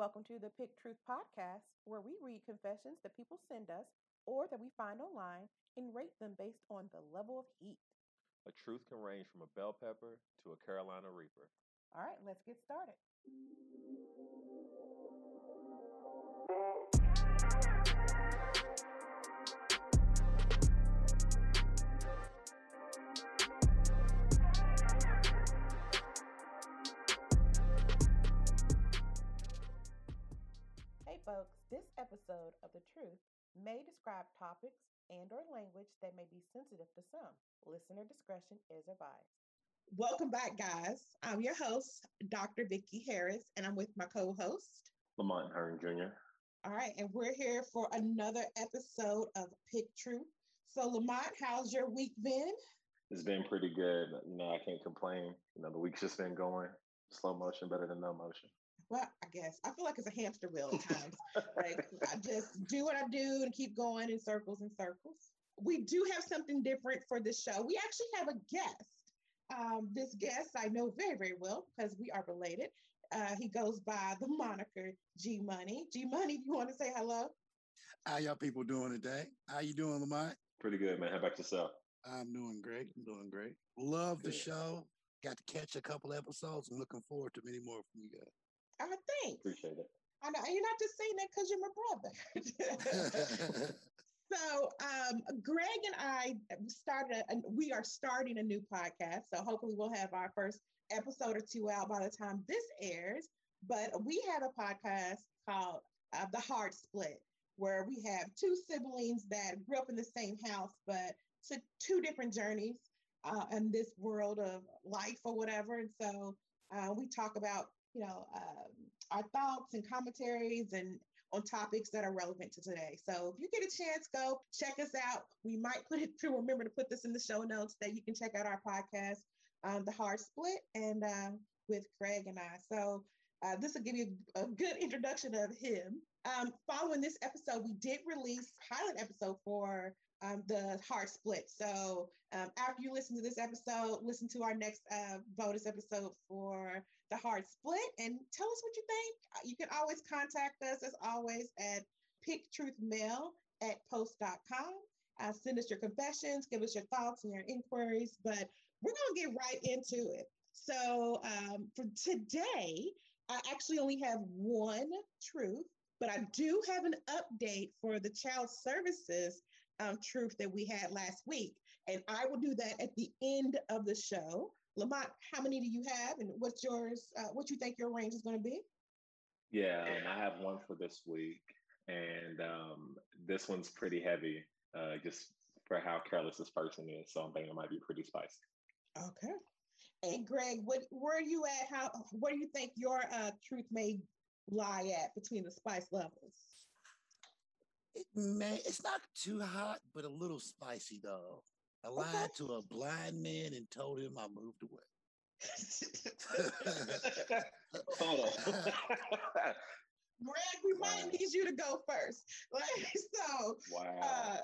Welcome to the Pick Truth podcast, where we read confessions that people send us or that we find online and rate them based on the level of heat. A truth can range from a bell pepper to a Carolina Reaper. All right, let's get started. Of The Truth may describe topics and or language that may be sensitive to some. Listener discretion is advised. Welcome back, guys. I'm your host, Dr. Vicki Harris, and I'm with my co-host. Lamont Hearn Jr. All right, and we're here for another episode of Pick Truth. So, Lamont, how's your week been? It's been pretty good. You know, I can't complain. You know, the week's just been going slow motion, better than no motion. Well, I guess I feel like it's a hamster wheel at times. like I just do what I do and keep going in circles and circles. We do have something different for this show. We actually have a guest. Um, this guest I know very, very well because we are related. Uh, he goes by the moniker G Money. G Money, if you want to say hello. How y'all people doing today? How you doing, Lamont? Pretty good, man. How about yourself? I'm doing great. I'm doing great. Love the show. Got to catch a couple episodes. I'm looking forward to many more from you guys. I thanks. Appreciate it. I know you're not just saying that because you're my brother. so, um, Greg and I started, a, we are starting a new podcast. So, hopefully, we'll have our first episode or two out by the time this airs. But we have a podcast called uh, The Hard Split, where we have two siblings that grew up in the same house, but took two different journeys uh, in this world of life or whatever. And so, uh, we talk about you know, um, our thoughts and commentaries and on topics that are relevant to today. So if you get a chance, go check us out. We might put it through, remember to put this in the show notes that you can check out our podcast, um, The Hard Split, and um, with Craig and I. So uh, this will give you a, a good introduction of him. Um, following this episode, we did release pilot episode for um, the hard split. So um, after you listen to this episode, listen to our next uh, bonus episode for the hard split and tell us what you think. Uh, You can always contact us as always at picktruthmail at post.com. Uh, send us your confessions, give us your thoughts and your inquiries, but we're going to get right into it. So um, for today, I actually only have one truth, but I do have an update for the child services um, truth that we had last week. And I will do that at the end of the show. Lamont, how many do you have, and what's yours? Uh, what you think your range is going to be? Yeah, um, I have one for this week, and um, this one's pretty heavy, uh, just for how careless this person is. So I'm thinking it might be pretty spicy. Okay. And Greg, what where are you at? How where do you think your uh, truth may lie at between the spice levels? It may, it's not too hot, but a little spicy though. I lied to a blind man and told him I moved away. Hold on. Greg, we might Wow. need you to go first. Like so, wow. uh,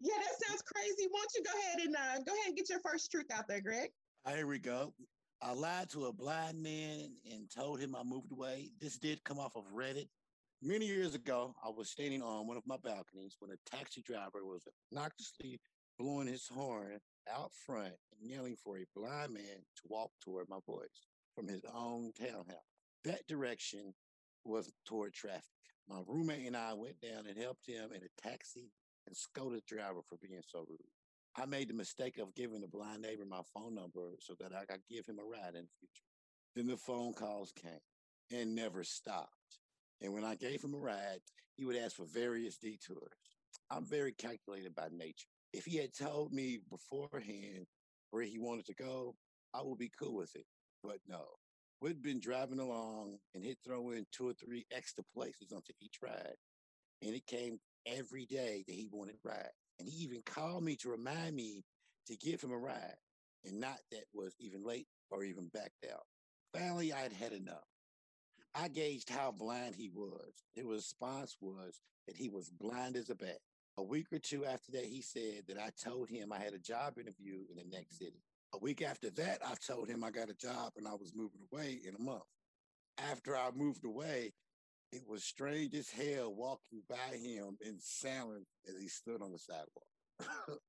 yeah, that sounds crazy. Why don't you go ahead and uh, go ahead and get your first truth out there, Greg? Ah, Here we go. I lied to a blind man and told him I moved away. This did come off of Reddit. Many years ago, I was standing on one of my balconies when a taxi driver was obnoxiously blowing his horn out front and yelling for a blind man to walk toward my voice from his own townhouse. That direction was toward traffic. My roommate and I went down and helped him in a taxi and scolded the driver for being so rude. I made the mistake of giving the blind neighbor my phone number so that I could give him a ride in the future. Then the phone calls came and never stopped. And when I gave him a ride, he would ask for various detours. I'm very calculated by nature. If he had told me beforehand where he wanted to go, I would be cool with it. But no, we'd been driving along and he'd throw in two or three extra places onto each ride. And it came every day that he wanted ride. And he even called me to remind me to give him a ride and not that was even late or even backed out. Finally, I'd had enough. I gauged how blind he was. His response was that he was blind as a bat. A week or two after that, he said that I told him I had a job interview in the next city. A week after that, I told him I got a job and I was moving away in a month. After I moved away, It was strange as hell walking by him in silence as he stood on the sidewalk.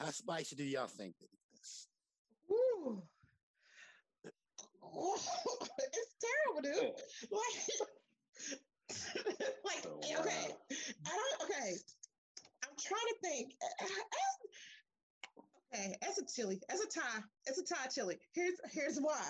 How spicy do y'all think that is? Ooh. it's terrible, dude. Like, like Oh, okay, wow. I don't. Okay, I'm trying to think. As, okay, as a chili, as a Thai, as a Thai chili. Here's here's why.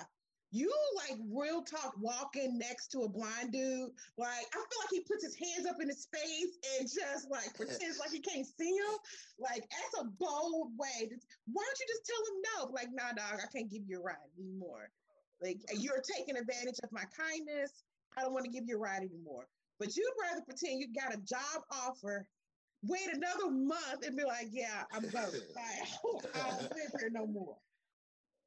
You like real talk walking next to a blind dude. Like I feel like he puts his hands up in his face and just like pretends like he can't see him. Like that's a bold way. To, why don't you just tell him no? Like, nah, dog, I can't give you a ride anymore. Like you're taking advantage of my kindness. I don't want to give you a ride anymore. But you'd rather pretend you got a job offer, wait another month and be like, yeah, I'm going. Like, I don't live here no more.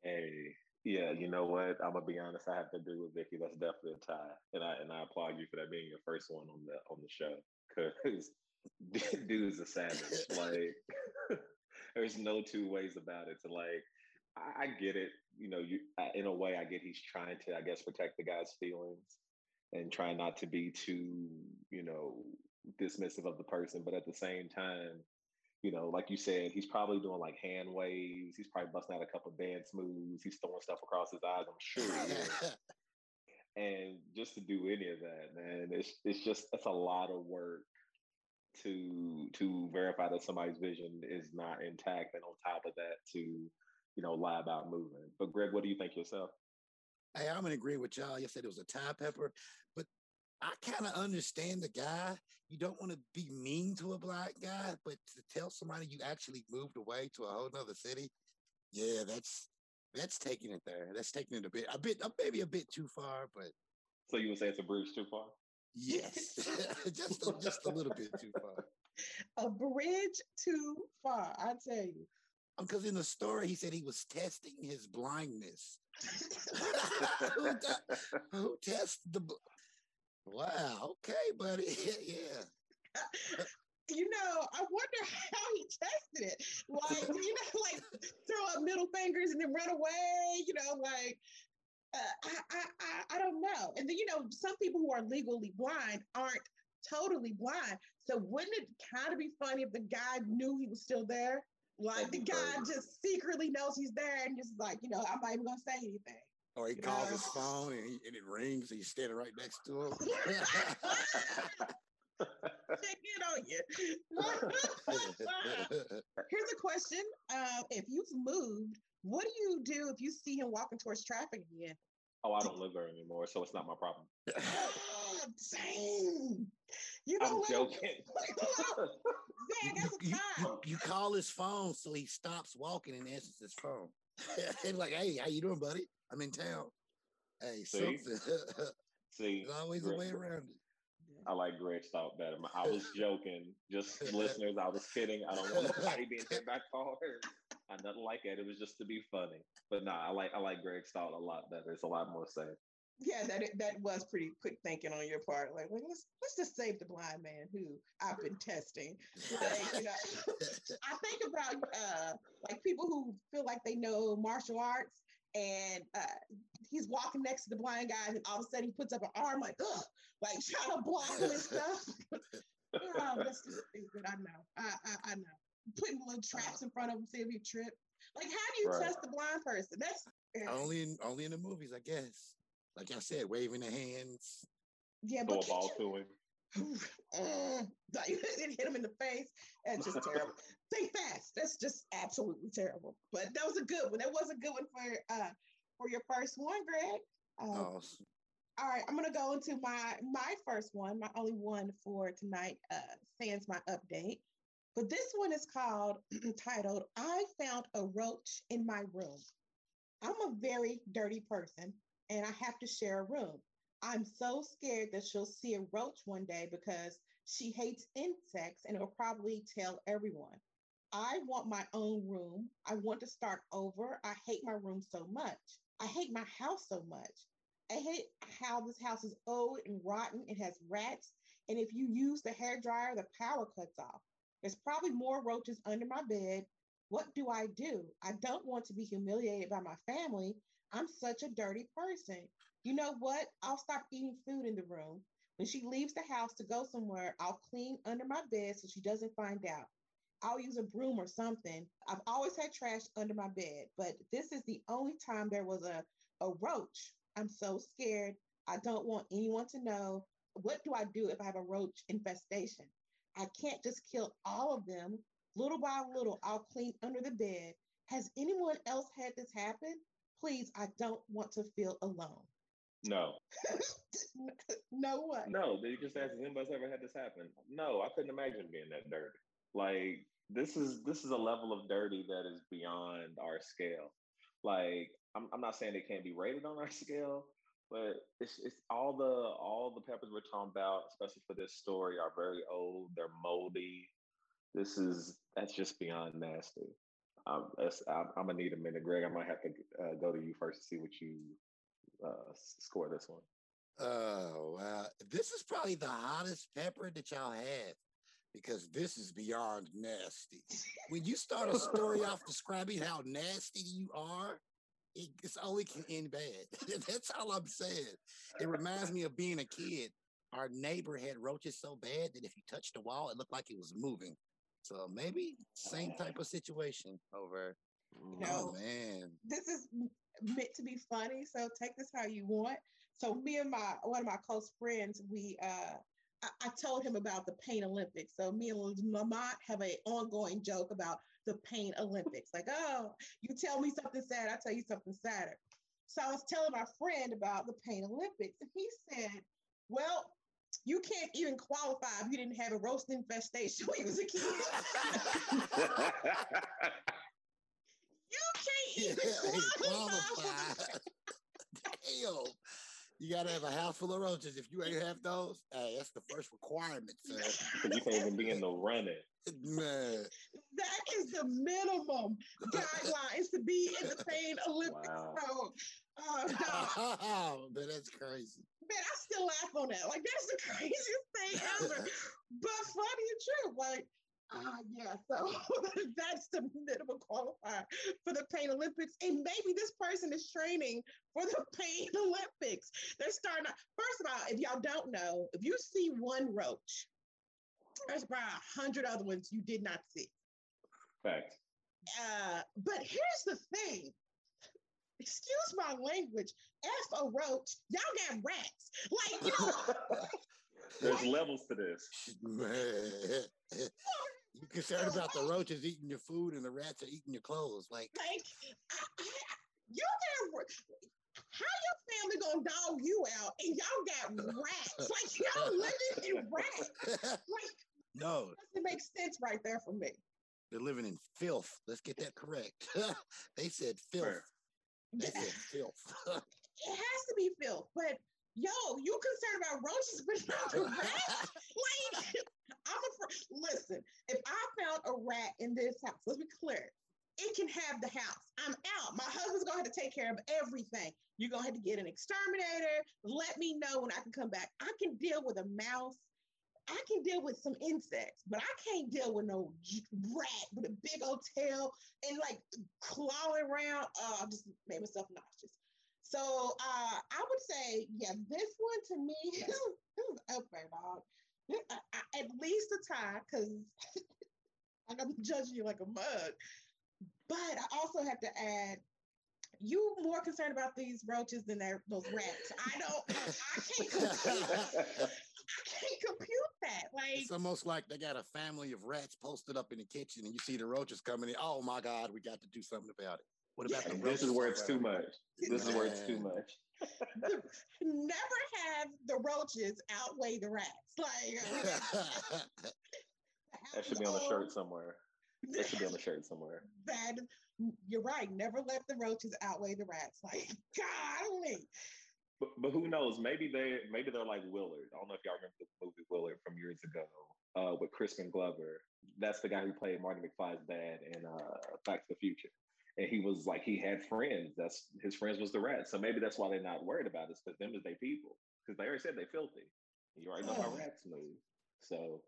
Hey, yeah, you know what? I'm gonna be honest. I have to agree with Vicky. That's definitely a Thai, and I and I applaud you for that being your first one on the on the show. Because dude's a savage. Like, there's no two ways about it. To like, I, I get it. You know, you I, in a way, I get he's trying to, I guess, protect the guy's feelings and try not to be too, you know, dismissive of the person. But at the same time, you know, like you said, he's probably doing like hand waves. He's probably busting out a couple dance moves. He's throwing stuff across his eyes. I'm sure. He is. and just to do any of that, man, it's it's just it's a lot of work to to verify that somebody's vision is not intact, and on top of that, to you know lie about moving. But Greg, what do you think yourself? Hey, I'm in agreement with y'all. You said it was a Thai pepper, but I kind of understand the guy. You don't want to be mean to a black guy, but to tell somebody you actually moved away to a whole nother city, yeah, that's that's taking it there. That's taking it a bit, a bit, uh, maybe a bit too far, but So you would say it's a bridge too far? yes, just a, just a little bit too far. A bridge too far, I tell you. Because in the story, he said he was testing his blindness. who, te- who tested the? bl- Wow. Okay, buddy. yeah. you know, I wonder how he tested it. Like, you know, like throw up middle fingers and then run away. You know, like uh, I, I, I don't know. And then you know, some people who are legally blind aren't totally blind. So wouldn't it kind of be funny if the guy knew he was still there? Like the guy crazy. just secretly knows he's there and just like, you know, I'm not even gonna say anything. Or he calls his phone and, he, and it rings and he's standing right next to him. Check in on you. Here's a question. Uh, if you've moved, what do you do if you see him walking towards traffic again? oh, I don't live there anymore, so it's not my problem. Dang. You know I'm what? joking. Zach, you, that's a you, time. you, you call his phone so he stops walking and answers his phone. and like, hey, how you doing, buddy? I'm in town. Hey, See? something. See, There's always a way around it. I like Greg's thought better. I was joking. Just listeners, I was kidding. I don't want nobody being hit by cars. I nothing like that. It was just to be funny. But nah, I like I like Greg's thought a lot better. It's a lot more safe. Yeah, that that was pretty quick thinking on your part. Like, like let's let's just save the blind man who I've been testing. Like, you know, I think about uh like people who feel like they know martial arts and uh he's walking next to the blind guy and all of a sudden he puts up an arm like ugh, like trying to block him and stuff. oh, that's just stupid. I know. I, I I know. Putting little traps in front of him, see if he trip. Like, how do you Right. test the blind person? That's only in only in the movies, I guess. Like I said, waving the hands. yeah, Throw but a ball can't you- to him. Mm, like it hit him in the face. That's just terrible. Think fast. That's just absolutely terrible. But that was a good one. That was a good one for uh for your first one, Greg. Uh, Oh, All right, I'm gonna go into my my first one, my only one for tonight. Uh, sans my update, but this one is called titled "I found a roach in my room." I'm a very dirty person, and I have to share a room. I'm so scared that she'll see a roach one day because she hates insects and it'll probably tell everyone. I want my own room. I want to start over. I hate my room so much. I hate my house so much. I hate how this house is old and rotten. It has rats. And if you use the hair dryer, the power cuts off. There's probably more roaches under my bed. What do I do? I don't want to be humiliated by my family. I'm such a dirty person. You know what? I'll stop eating food in the room. When she leaves the house to go somewhere, I'll clean under my bed so she doesn't find out. I'll use a broom or something. I've always had trash under my bed, but this is the only time there was a, a roach. I'm so scared. I don't want anyone to know. What do I do if I have a roach infestation? I can't just kill all of them. Little by little, I'll clean under the bed. Has anyone else had this happen? Please, I don't want to feel alone. No. no what? No, they just asked if anybody's ever had this happen. No, I couldn't imagine being that dirty. Like this is this is a level of dirty that is beyond our scale. Like I'm, I'm not saying it can't be rated on our scale, but it's it's all the all the peppers we're talking about, especially for this story, are very old. They're moldy. This is that's just beyond nasty. I'm, I'm, gonna need a minute, Greg. I might have to uh, go to you first to see what you uh, score this one. Oh wow, this is probably the hottest pepper that y'all have because this is beyond nasty. when you start a story off describing how nasty you are, it, it's only can end bad. That's all I'm saying. It reminds me of being a kid. Our neighbor had roaches so bad that if you touched the wall, it looked like it was moving. So maybe same type of situation over. You know, oh man, this is meant to be funny. So take this how you want. So me and my one of my close friends, we uh I, I told him about the Pain Olympics. So me and Lamont have an ongoing joke about the Pain Olympics. Like, oh, you tell me something sad, I tell you something sadder. So I was telling my friend about the Pain Olympics, and he said, "Well, you can't even qualify if you didn't have a roast infestation when you was a kid." you can't even qualify. Damn. You gotta have a house full of roaches. If you ain't have those, hey, that's the first requirement, sir. Because you can't even be in the running. Man. That is the minimum guideline is to be in the Pain Olympics. Wow. So, oh, man, that's crazy. Man, I still laugh on that. Like, that's the craziest thing ever. but funny and true. Like, Ah, uh, yeah. So that's the minimum qualifier for the Pain Olympics. And maybe this person is training for the Pain Olympics. They're starting. Out, first of all, if y'all don't know, if you see one roach, there's probably a hundred other ones you did not see. Fact. Uh, but here's the thing. Excuse my language. F a roach. Y'all got rats. Like, you know. There's levels to this. Man. You're concerned about the roaches eating your food and the rats are eating your clothes. Like, like you got how your family gonna dog you out and y'all got rats? Like y'all living in rats. Like no, doesn't make sense right there for me. They're living in filth. Let's get that correct. they said filth. Sure. Filth. it has to be filth, but yo, you concerned about roaches, but not the rats? like, I'm a fr- listen. If I found a rat in this house, let's be clear, it can have the house. I'm out. My husband's gonna have to take care of everything. You're gonna have to get an exterminator. Let me know when I can come back. I can deal with a mouse. I can deal with some insects, but I can't deal with no rat with a big old tail and like clawing around. Uh, I just made myself nauseous. So uh, I would say, yeah, this one to me is there, dog. At least a Thai, because I'm gonna you like a mug. But I also have to add, you more concerned about these roaches than those rats. I don't. I can't compute. I can't compute that. Like it's almost like they got a family of rats posted up in the kitchen, and you see the roaches coming in. Oh my God, we got to do something about it. What about the roaches? This is where it's too much. This is where it's too much. Never have the roaches outweigh the rats. Like uh, that should be on the shirt somewhere. That should be on the shirt somewhere. That you're right. Never let the roaches outweigh the rats. Like golly. But, but who knows? Maybe they maybe they're like Willard. I don't know if y'all remember the movie Willard from years ago uh, with Crispin Glover. That's the guy who played Marty McFly's dad in uh, Back to the Future and he was like he had friends. That's his friends was the rats. So maybe that's why they're not worried about it. Because them is they people. Because they already said they filthy. You already know how rats move. So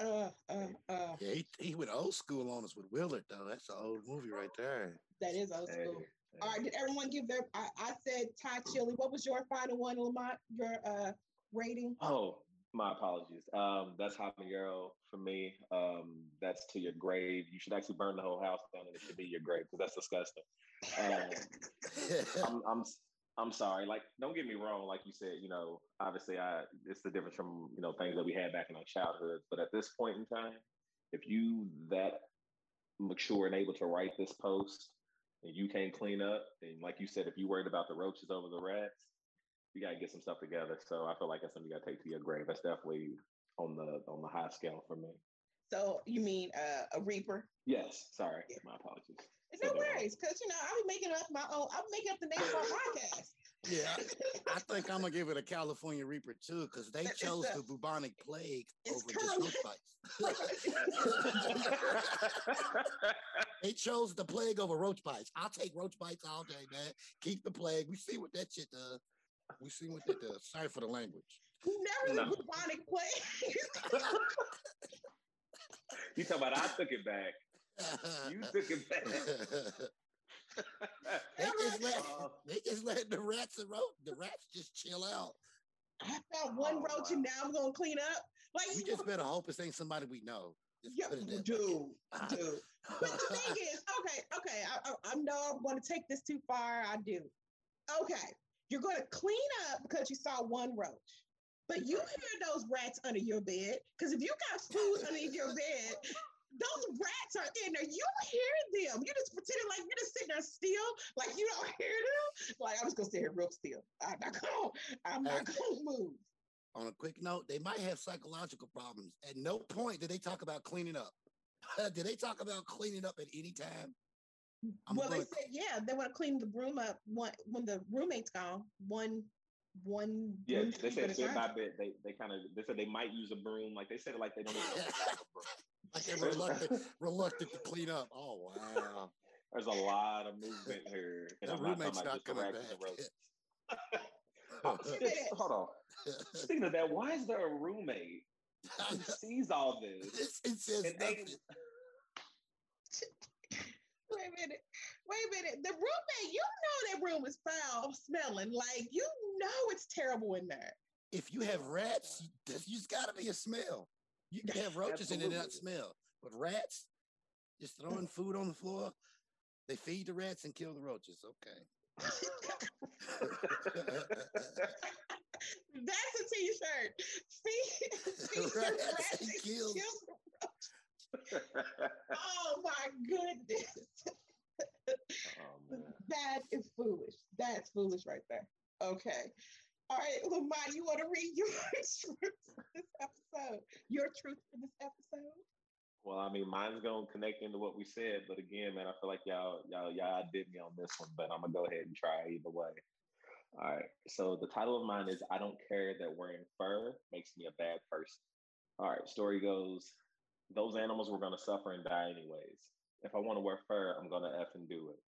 uh, uh, uh. Yeah, he, he went old school on us with Willard though. That's an old movie right there. That is old school. Hey, All right, did everyone give their? I, I said Thai chili. What was your final one, Lamont? Your uh rating? Oh, My apologies. Um, that's habanero for me. Um, that's to your grave. You should actually burn the whole house down, and it should be your grave because that's disgusting. Um, I'm, I'm I'm sorry. Like, don't get me wrong. Like you said, you know, obviously, I it's the difference from you know things that we had back in our childhood. But at this point in time, if you that mature and able to write this post, and you can't clean up, and like you said, if you worried about the roaches over the rats, you gotta get some stuff together. So I feel like that's something you gotta take to your grave. That's definitely on the on the high scale for me. So you mean uh, a reaper? Yes. Sorry, yeah. my apologies. It's no worries, because you know I'll be making up my own. I'm making up the name of our podcast. Yeah, I think I'm gonna give it a California Reaper too, because they chose the bubonic plague over just roach bites. they chose the plague over roach bites. I'll take roach bites all day, man. Keep the plague. We see what that shit does. We see what that does. Sorry for the language. Never no. the bubonic plague. you talking about I took it back. You took it back. They just let they just let the rats and roach the rats just chill out. I found one oh, roach and now I'm gonna clean up. Like we just better hope it's ain't somebody we know. Just dude, ah. dude. but the thing is, okay, okay, I, I, I know I'm going to take this too far. I do. Okay, you're going to clean up because you saw one roach. But you hear those rats under your bed because if you got food underneath your bed, those rats are in there. You hear them. You just pretending like you're just sitting there still, like you don't hear them. Like I'm just gonna sit here real still. I'm not gonna. I'm not gonna move. On a quick note, they might have psychological problems. At no point did they talk about cleaning up. did they talk about cleaning up at any time? I'm well, they said yeah, they want to clean the room up one, when the roommate's gone. One one. Yeah, they said bit by bit. They they kind of they said they might use a broom. Like they said it like they don't. like they're reluctant, reluctant to clean up. Oh wow. There's a lot of movement here, and I'm not talking about just coming back. oh, hold on. Speaking of that, why is there a roommate who sees all this? It, says nothing. Wait a minute. Wait a minute. The roommate, you know that room is foul smelling. Like you know it's terrible in there. If you have rats, there's just gotta be a smell. You can have roaches in it and not smell. But rats, just throwing food on the floor, they feed the rats and kill the roaches. Okay. That's a t-shirt. Feed, feed rats, rats and kill. kill oh my goodness. Oh, that is foolish. That's foolish right there. Okay. All right, Lamont, you want to read your truth for this episode? Your truth for this episode? Well, I mean, mine's gonna connect into what we said, but again, man, I feel like y'all, y'all, y'all did me on this one, but I'm gonna go ahead and try either way. All right. So the title of mine is "I Don't Care That Wearing Fur Makes Me a Bad Person." All right. Story goes: Those animals were gonna suffer and die anyways. If I want to wear fur, I'm gonna f and do it.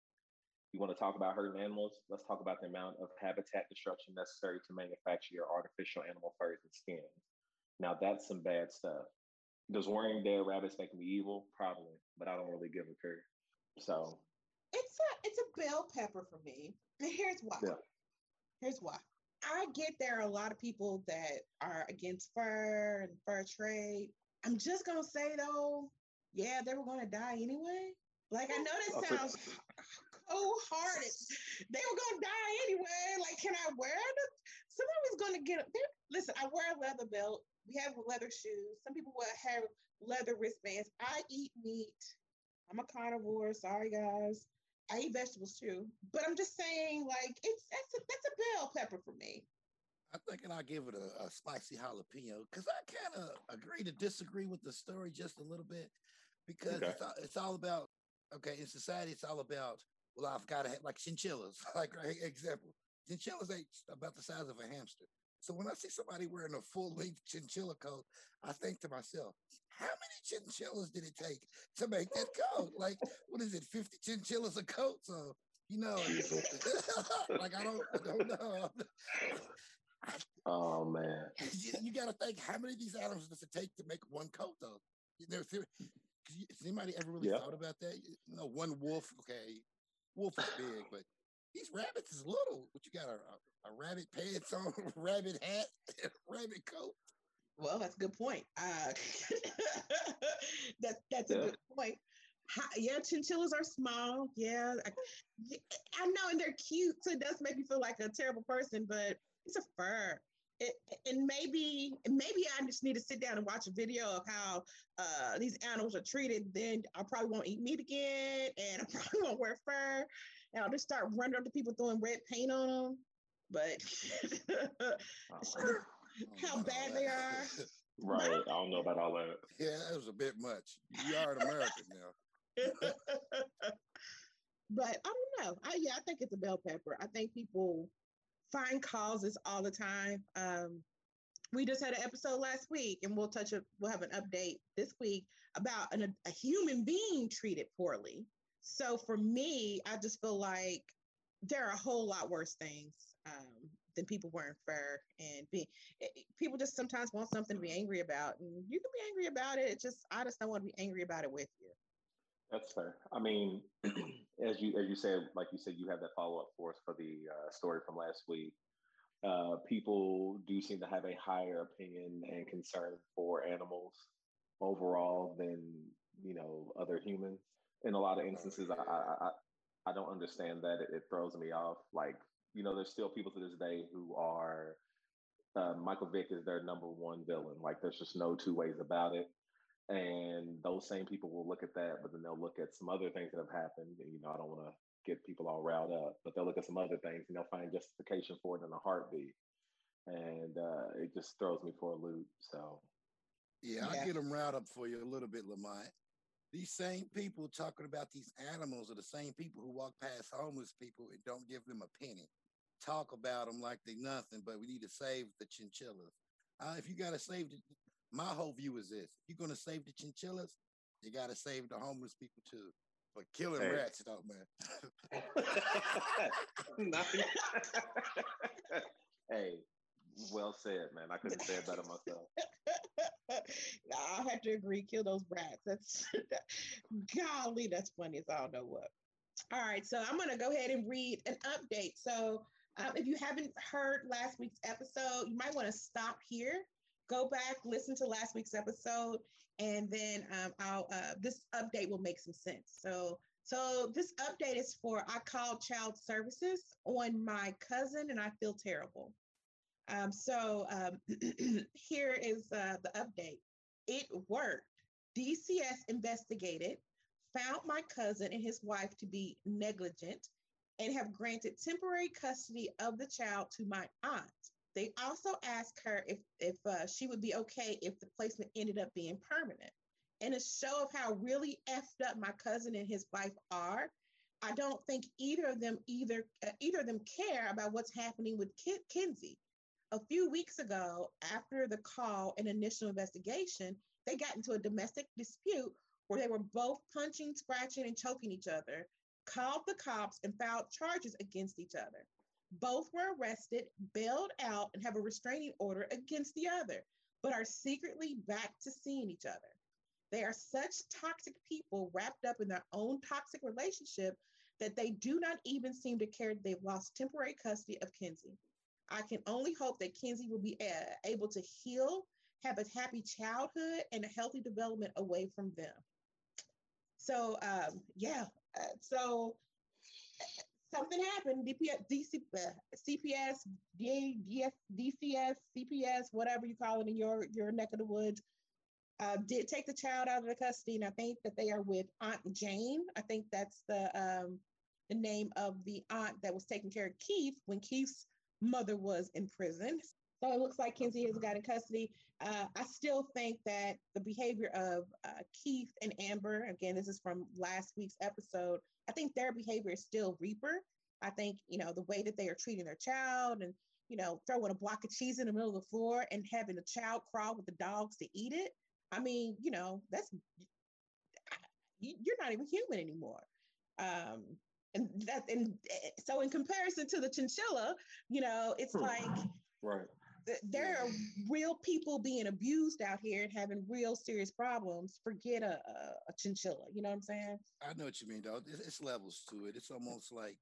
You want to talk about hurting animals? Let's talk about the amount of habitat destruction necessary to manufacture your artificial animal furs and skins. Now that's some bad stuff. Does wearing dead rabbits make me evil? Probably, but I don't really give a care. So it's a it's a bell pepper for me. And here's why. Yeah. Here's why. I get there are a lot of people that are against fur and fur trade. I'm just gonna say though, yeah, they were gonna die anyway. Like I know that sounds cold hearted. They were gonna die anyway. Like, can I wear them? Somebody's gonna get them. Listen, I wear a leather belt. We have leather shoes. Some people wear have leather wristbands. I eat meat. I'm a carnivore. Sorry, guys. I eat vegetables too. But I'm just saying, like, it's that's a that's a bell pepper for me. I think and I'll give it a, a spicy jalapeno because I kind of agree to disagree with the story just a little bit because okay. it's, all, it's all about okay in society it's all about well, I've got to have like chinchillas, like right, example. Chinchillas ain't about the size of a hamster. So when I see somebody wearing a full length chinchilla coat, I think to myself, how many chinchillas did it take to make that coat? Like, what is it, 50 chinchillas a coat? So, you know, like I don't, I don't know. Oh man. You, you got to think how many of these animals does it take to make one coat though? Has anybody ever really yep. thought about that? You know, one wolf, okay, wolf is big, but these rabbits is little. But you got a, a, a rabbit pants on, rabbit hat, rabbit coat. Well, that's a good point. Uh, that, that's Yeah. a good point. How, yeah, chinchillas are small. Yeah, I, I know, and they're cute. So it does make me feel like a terrible person, but it's a fur. It, and maybe, maybe I just need to sit down and watch a video of how uh, these animals are treated. Then I probably won't eat meat again, and I probably won't wear fur, and I'll just start running up to people throwing red paint on them. But Oh, how bad they are. right. I don't know about all that. Yeah, that was a bit much. You are an American now. but I don't know. I yeah, I think it's a bell pepper. I think people find causes all the time. Um, we just had an episode last week, and we'll touch it. We'll have an update this week about an, a human being treated poorly. So for me, I just feel like there are a whole lot worse things um, than people wearing fur and being. people just sometimes want something to be angry about, and you can be angry about it. It's just I just don't want to be angry about it with you. That's fair. I mean, as you as you said, like you said, you have that follow up for us for the uh, story from last week. Uh, people do seem to have a higher opinion and concern for animals overall than you know other humans. In a lot of instances, I I, I, don't understand that. It, it throws me off. Like you know, there's still people to this day who are uh, Michael Vick is their number one villain. Like there's just no two ways about it and those same people will look at that, but then they'll look at some other things that have happened. And, you know, I don't want to get people all riled up, but they'll look at some other things and they'll find justification for it in a heartbeat, and uh, it just throws me for a loop. So Yeah, Yeah. I'll get them riled up for you a little bit, Lamont. These same people talking about these animals are the same people who walk past homeless people and don't give them a penny. Talk about them like they nothing, but we need to save the chinchillas. Uh, if you got to save the, my whole view is this: if you're going to save the chinchillas, you got to save the homeless people too. But killing Hey. rats, though, man. Hey, well said, man. I couldn't say it better myself. I have to agree. Kill those rats. That's golly, that's funny as I don't know what. All right, so I'm gonna go ahead and read an update. So um, if you haven't heard last week's episode, you might want to stop here, go back, listen to last week's episode, and then um, I'll uh, this update will make some sense. So so this update is for I called child services on my cousin, and I feel terrible. Um, so um, here is uh, the update. It worked. DCS investigated, found my cousin and his wife to be negligent, and have granted temporary custody of the child to my aunt. They also asked her if if uh, she would be okay if the placement ended up being permanent. And a show of how really effed up my cousin and his wife are. I don't think either of them either uh, either of them care about what's happening with Ki- Kinsey a few weeks ago, after the call and initial investigation, they got into a domestic dispute where they were both punching, scratching, and choking each other, called the cops, and filed charges against each other. Both were arrested, bailed out, and have a restraining order against the other, but are secretly back to seeing each other. They are such toxic people wrapped up in their own toxic relationship that they do not even seem to care they've lost temporary custody of Kinsey. I can only hope that Kinsey will be uh, able to heal, have a happy childhood, and a healthy development away from them. So, um, yeah, uh, so something happened. DPS, DC, uh, CPS, D, DS, DCS, CPS, whatever you call it in your, your neck of the woods, uh, did take the child out of the custody. And I think that they are with Aunt Jane. I think that's the um, the name of the aunt that was taking care of Keith when Keith's mother was in prison. So it looks like Kinsey has gotten custody. Uh, I still think that the behavior of uh, Keith and Amber, again, this is from last week's episode, I think their behavior is still Reaper. I think, you know, the way that they are treating their child and, you know, throwing a block of cheese in the middle of the floor and having the child crawl with the dogs to eat it. I mean, you know, that's, you- you're not even human anymore. Um, and that, and eh, so in comparison to the chinchilla, you know, it's Hmm. like, Right. Th- there are real people being abused out here and having real serious problems. Forget a, a, a chinchilla. You know what I'm saying? I know what you mean, though. It's, it's levels to it. It's almost like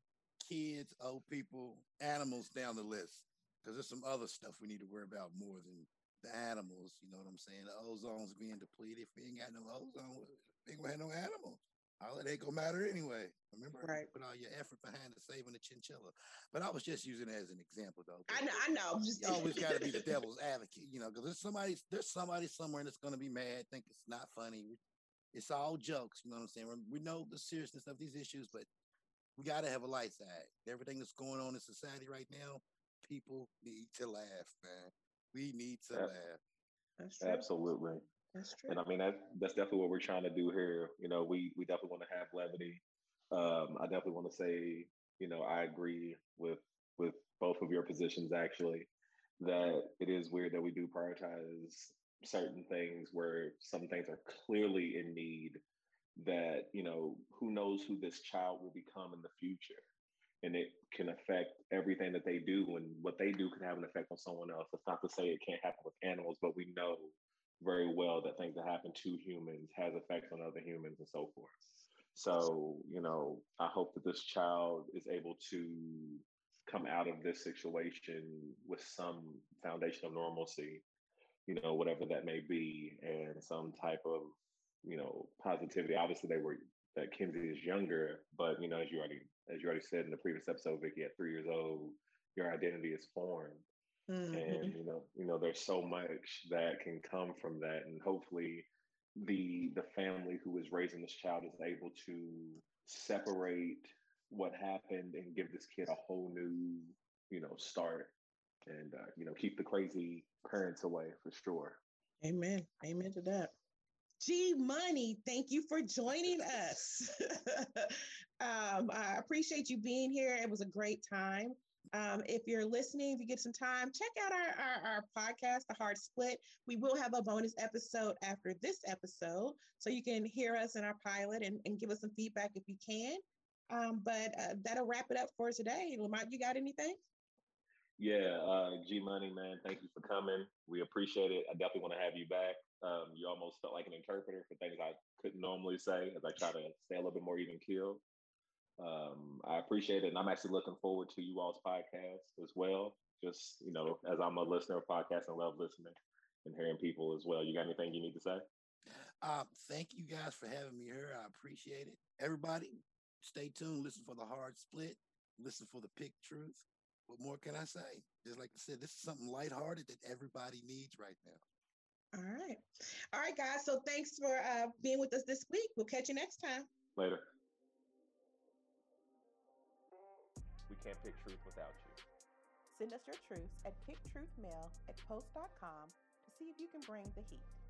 kids, old people, animals down the list. Because there's some other stuff we need to worry about more than the animals. You know what I'm saying? The ozone's being depleted. If we ain't got no ozone, we ain't gonna have no animals. All that ain't gonna matter anyway. Remember, Right. put all your effort behind the saving the chinchilla. But I was just using it as an example, though. I know. I know. Just You always got to be the devil's advocate, you know, because there's somebody, there's somebody somewhere that's going to be mad, think it's not funny. It's all jokes, you know what I'm saying? We know the seriousness of these issues, but we got to have a light side. Everything that's going on in society right now, people need to laugh, man. We need to Yeah. laugh. That's true. Absolutely. That's. And I mean that that's definitely what we're trying to do here. You know, we we definitely want to have levity. Um, I definitely want to say, you know, I agree with with both of your positions actually, that it is weird that we do prioritize certain things where some things are clearly in need that, you know, who knows who this child will become in the future. And it can affect everything that they do, and what they do can have an effect on someone else. It's not to say it can't happen with animals, but we know very well that things that happen to humans has effects on other humans and so forth. So, you know, I hope that this child is able to come out of this situation with some foundation of normalcy, you know, whatever that may be, and some type of, you know, positivity. Obviously, they were that Kinsey is younger, but you know, as you already as you already said in the previous episode, Vicky, at three years old, your identity is formed Mhm. and you know you know there's so much that can come from that and hopefully the the family who is raising this child is able to separate what happened and give this kid a whole new you know start and uh, you know keep the crazy parents away for sure Amen. Amen to that. G Money, thank you for joining us. um, I appreciate you being here. It was a great time. Um, if you're listening, if you get some time, check out our, our, our podcast, The Hard Split. We will have a bonus episode after this episode, so you can hear us in our pilot and, and give us some feedback if you can. Um, but uh, that'll wrap it up for today. Lamont, you got anything? yeah uh g money man thank you for coming we appreciate it i definitely want to have you back um you almost felt like an interpreter for things i couldn't normally say as i try to stay a little bit more even keeled um, I appreciate it, and I'm actually looking forward to you all's podcast as well. Just you know, as I'm a listener of podcasts and love listening and hearing people as well. You got anything you need to say? Uh, thank you guys for having me here. I appreciate it. Everybody, stay tuned. Listen for the hard split. Listen for the pick truth. What more can I say? Just like I said, this is something lighthearted that everybody needs right now. All right. All right, guys. So thanks for uh, being with us this week. We'll catch you next time. Later. We can't pick truth without you. Send us your truths at picktruthmail at post.com to see if you can bring the heat.